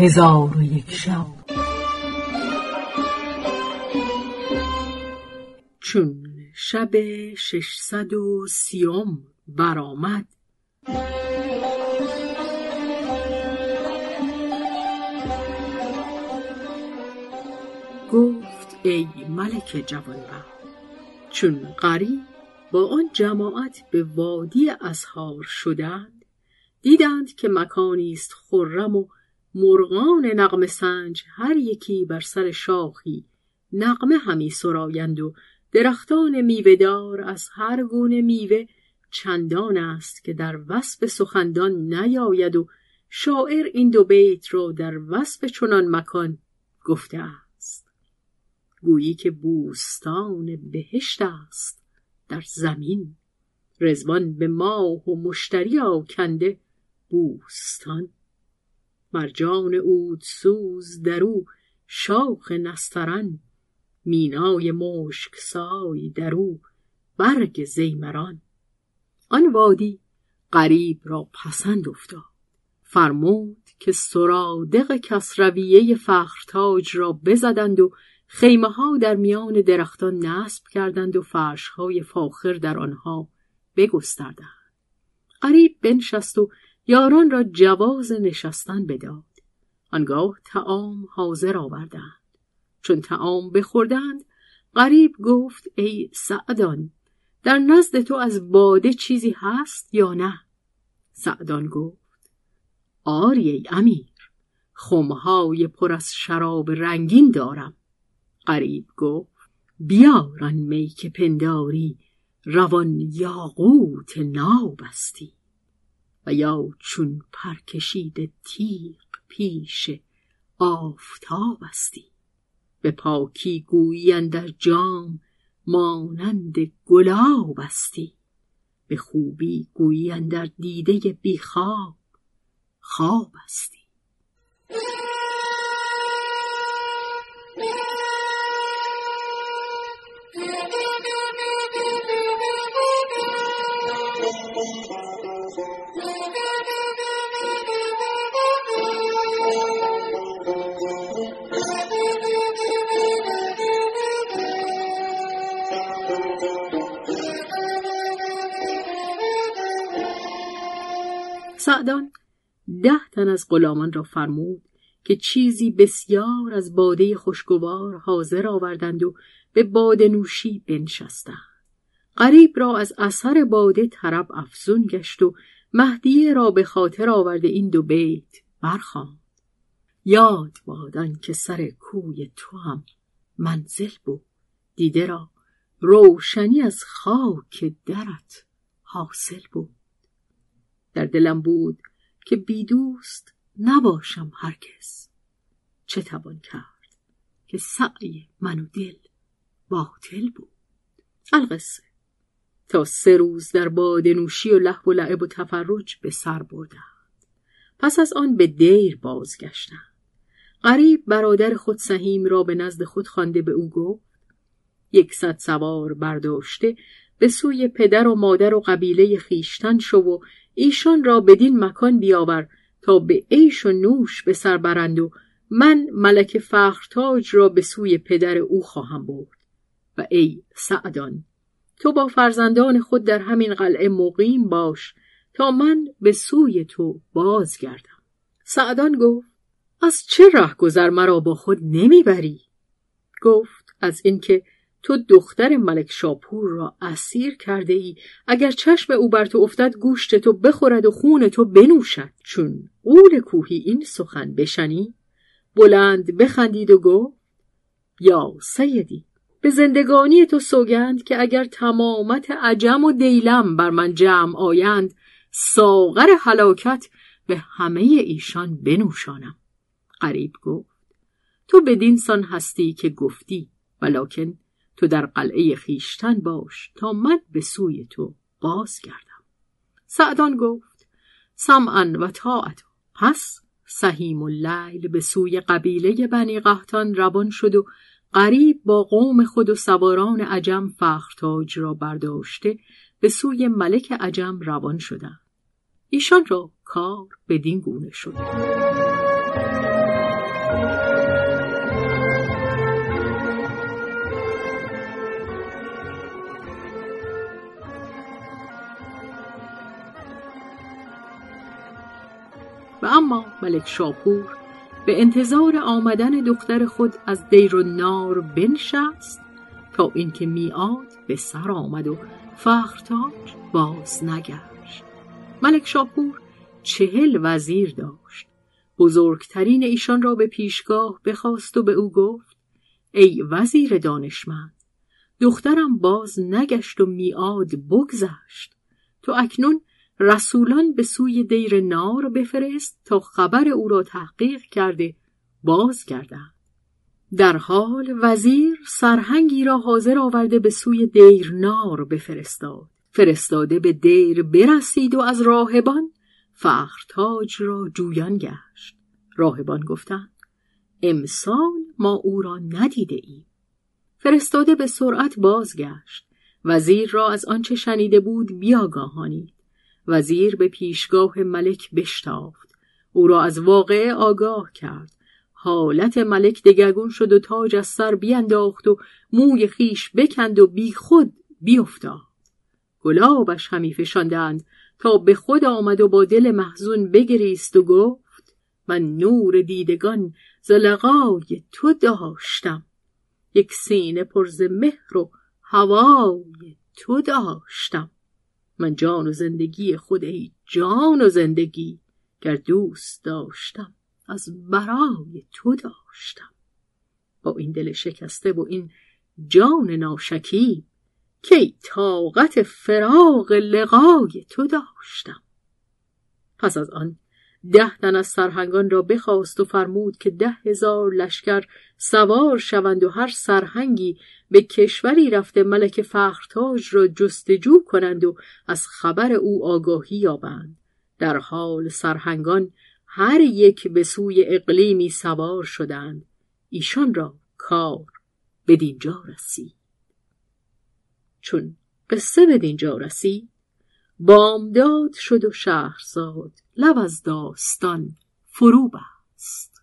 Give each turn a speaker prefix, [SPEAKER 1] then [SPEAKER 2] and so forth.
[SPEAKER 1] هزار و یک شب.
[SPEAKER 2] چون شب ششصد و سیوم برآمد گفت ای ملک جوانبخت چون قریب با آن جماعت به وادی اسهار شدند دیدند که مکانی است خرم و مرغان نغمه سنج هر یکی بر سر شاخی. نغمه همی سرایند و درختان میوهدار از هر گونه میوه چندان است که در وصف سخندان نیاید و شاعر این دو بیت را در وصف چنان مکان گفته است. گویی که بوستان بهشت است در زمین. رزوان به ماه و مشتری آکنده بوستان مرجان عود سوز در او شاخ نسترن مینای مشک سای در او برگ زیمران. آن وادی غریب را پسند افتاد. فرمود که سرادق کسرویه فخرتاج را بزدند و خیمه ها در میان درختان نصب کردند و فرش های فاخر در آنها بگستردند. غریب بنشست و یاران را جواز نشستن بداد. آنگاه تعام حاضر آوردند. چون تعام بخوردند غریب گفت ای سعدان در نزد تو از باده چیزی هست یا نه؟ سعدان گفت آری ای امیر خمهای پر از شراب رنگین دارم. غریب گفت بیاران می که پنداری روان یاقوت نابستی و یا چون پرکشید تیغ پیش آفتابستی به پاکی گویی در جام مانند گلابستی به خوبی گویی در دیده بیخواب خوابستی سعدان ده تن از غلامان را فرمود که چیزی بسیار از باده خوشگوار حاضر آوردند و به باده نوشی بنشستند. غریب را از اثر باده طرب افزون گشت و مهدیه را به خاطر آورده این دو بیت برخواند یاد بادان که سر کوی تو هم منزل بود دیده را روشنی از خاک درت حاصل بود در دلم بود که بی دوست نباشم هرگز. چه توان کرد که سعی من و دل باطل بود. القصه تا سه روز در بادنوشی و لحو و لعب و تفرج به سر بردند. پس از آن به دیر بازگشتند. غریب برادر خود سهیم را به نزد خود خوانده به او گفت یکصد سوار برداشته به سوی پدر و مادر و قبیله خیشتن شو و ایشان را بدین مکان بیاور تا به عیش و نوش به سر برند و من ملک فخرتاج را به سوی پدر او خواهم برد. و ای سعدان تو با فرزندان خود در همین قلعه مقیم باش تا من به سوی تو بازگردم. سعدان گفت از چه ره گذر مرا با خود نمی‌بری؟ گفت از اینکه تو دختر ملک شاپور را اسیر کرده ای اگر چشم او بر تو افتد گوشت تو بخورد و خون تو بنوشد. چون قول کوهی این سخن بشنی بلند بخندید و گفت یا سیدی به زندگانی تو سوگند که اگر تمامت عجم و دیلم بر من جمع آیند ساغر هلاکت به همه ایشان بنوشانم. قریب گفت تو بدین سان هستی که گفتی ولکن تو در قلعه خیشتن باش تا من به سوی تو باز گردم سعدان گفت سمعا و طاعت. پس سهیم اللیل به سوی قبیله بنی قهتان روان شد و قریب با قوم خود و سواران عجم فخرتاج را برداشته به سوی ملک عجم روان شدند. ایشان را کار بدین گونه شد. و اما ملک شاپور به انتظار آمدن دختر خود از دیر و نار بنشست تا اینکه میاد به سر آمد و فخرتاج باز نگشت. ملک شاپور چهل وزیر داشت. بزرگترین ایشان را به پیشگاه بخواست و به او گفت ای وزیر دانشمند دخترم باز نگشت و میاد بگذشت. تو اکنون رسولان به سوی دیر نار بفرست تا خبر او را تحقیق کرده باز در حال وزیر سرهنگی را حاضر آورده به سوی دیر نار بفرستاد. فرستاده به دیر برسید و از راهبان فخرتاج را جویان گشت. راهبان گفتند امسال ما او را ندیده ایم. فرستاده به سرعت بازگشت. وزیر را از آنچه شنیده بود بیاگاهانید. وزیر به پیشگاه ملک بشتافت. او را از واقعه آگاه کرد. حالت ملک دگرگون شد و تاج از سر بیانداخت و موی خیش بکند و بی خود بیافتاد گلابش همی فشاندند تا به خود آمد و با دل محزون بگریست و گفت من نور دیدگان ز لقای تو داشتم. یک سینه پر ز مهر و هوای تو داشتم. من جان و زندگی خود ای جان و زندگی گر دوست داشتم از برای تو داشتم. با این دل شکسته و این جان ناشکی کی طاقت فراغ لقای تو داشتم. پس از آن ده تن از سرهنگان را بخواست و فرمود که ده هزار لشکر سوار شوند و هر سرهنگی به کشوری رفته ملک فخرتاج را جستجو کنند و از خبر او آگاهی یابند. در حال سرهنگان هر یک به سوی اقلیمی سوار شدند. ایشان را کار به دینجا رسید. چون قصه به دینجا رسید بامداد شد و شهرزاد لب از داستان فرو بست.